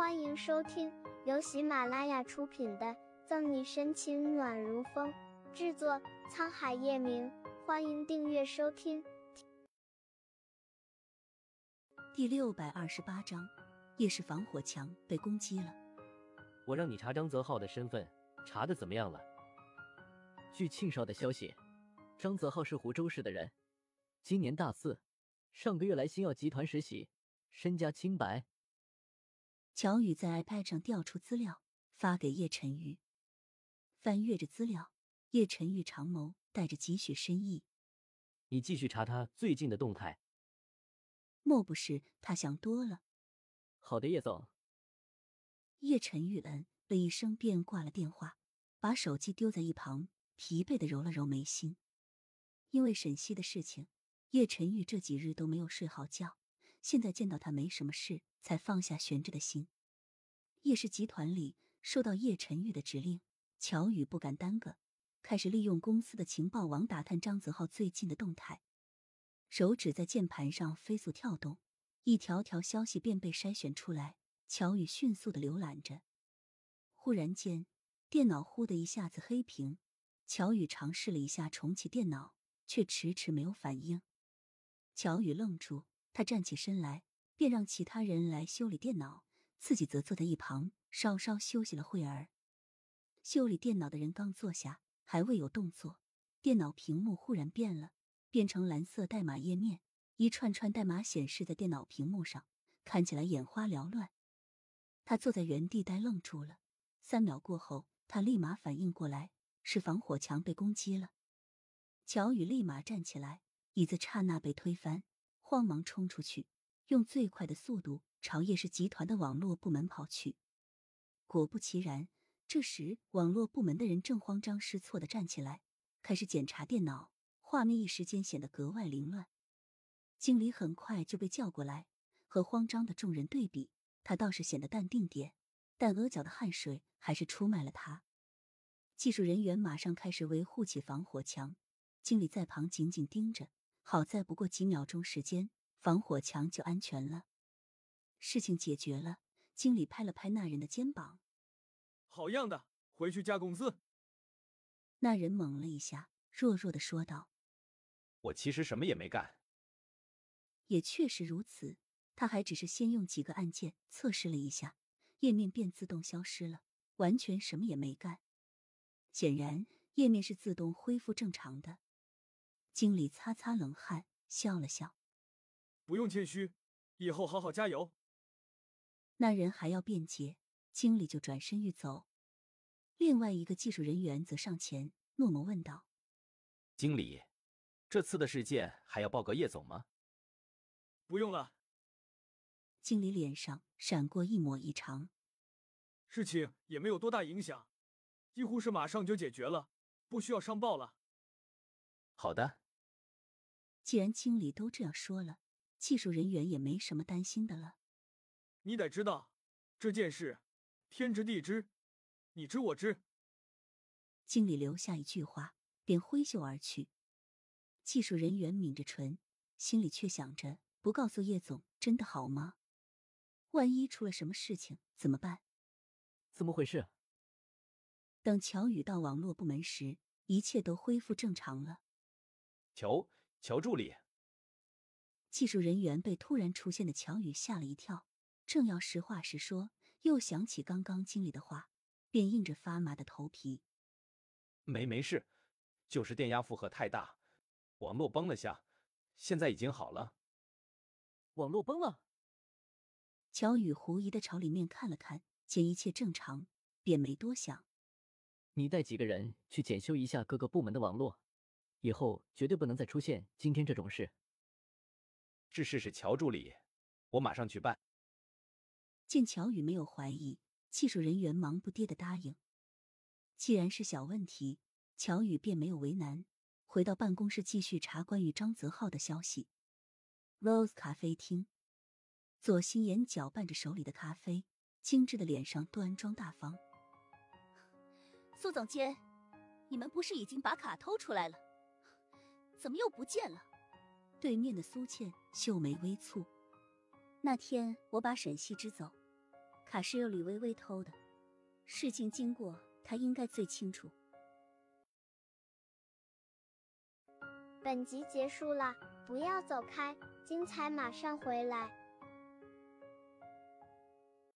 欢迎收听由喜马拉雅出品的《赠你深情暖如风》，制作沧海夜明。欢迎订阅收听。第六百二十八章，夜市防火墙被攻击了。我让你查张泽浩的身份，查的怎么样了？据庆少的消息，张泽浩是湖州市的人，今年大四，上个月来星耀集团实习，身家清白。乔宇在 iPad 上调出资料，发给叶晨玉。翻阅着资料，叶晨玉长眸带着几许深意：“你继续查他最近的动态。”莫不是他想多了？好的，叶总。叶晨玉嗯了一声，便挂了电话，把手机丢在一旁，疲惫的揉了揉眉心。因为沈西的事情，叶晨玉这几日都没有睡好觉。现在见到他没什么事，才放下悬着的心。叶氏集团里受到叶晨玉的指令，乔宇不敢耽搁，开始利用公司的情报网打探张泽浩最近的动态。手指在键盘上飞速跳动，一条条消息便被筛选出来。乔宇迅速的浏览着，忽然间，电脑忽的一下子黑屏。乔宇尝试了一下重启电脑，却迟迟没有反应。乔宇愣住。他站起身来，便让其他人来修理电脑，自己则坐在一旁稍稍休息了会儿。修理电脑的人刚坐下，还未有动作，电脑屏幕忽然变了，变成蓝色代码页面，一串串代码显示在电脑屏幕上，看起来眼花缭乱。他坐在原地呆愣住了，三秒过后，他立马反应过来，是防火墙被攻击了。乔宇立马站起来，椅子刹那被推翻。慌忙冲出去，用最快的速度朝叶氏集团的网络部门跑去。果不其然，这时网络部门的人正慌张失措的站起来，开始检查电脑，画面一时间显得格外凌乱。经理很快就被叫过来，和慌张的众人对比，他倒是显得淡定点，但额角的汗水还是出卖了他。技术人员马上开始维护起防火墙，经理在旁紧紧盯着。好在不过几秒钟时间，防火墙就安全了，事情解决了。经理拍了拍那人的肩膀：“好样的，回去加工资。”那人猛了一下，弱弱的说道：“我其实什么也没干。”也确实如此，他还只是先用几个按键测试了一下，页面便自动消失了，完全什么也没干。显然，页面是自动恢复正常的。经理擦擦冷汗，笑了笑：“不用谦虚，以后好好加油。”那人还要辩解，经理就转身欲走。另外一个技术人员则上前，诺诺问道：“经理，这次的事件还要报告叶总吗？”“不用了。”经理脸上闪过一抹异常，“事情也没有多大影响，几乎是马上就解决了，不需要上报了。”“好的。”既然经理都这样说了，技术人员也没什么担心的了。你得知道这件事，天知地知，你知我知。经理留下一句话，便挥袖而去。技术人员抿着唇，心里却想着：不告诉叶总，真的好吗？万一出了什么事情怎么办？怎么回事？等乔宇到网络部门时，一切都恢复正常了。乔。乔助理，技术人员被突然出现的乔宇吓了一跳，正要实话实说，又想起刚刚经理的话，便硬着发麻的头皮。没没事，就是电压负荷太大，网络崩了下，现在已经好了。网络崩了？乔宇狐疑的朝里面看了看，见一切正常，便没多想。你带几个人去检修一下各个部门的网络。以后绝对不能再出现今天这种事。这事是乔助理，我马上去办。见乔宇没有怀疑，技术人员忙不迭的答应。既然是小问题，乔宇便没有为难，回到办公室继续查关于张泽浩的消息。Rose 咖啡厅，左心言搅拌着手里的咖啡，精致的脸上端庄大方。苏总监，你们不是已经把卡偷出来了？怎么又不见了？对面的苏倩秀眉微蹙。那天我把沈西支走，卡是由李薇薇偷的，事情经过她应该最清楚。本集结束了，不要走开，精彩马上回来。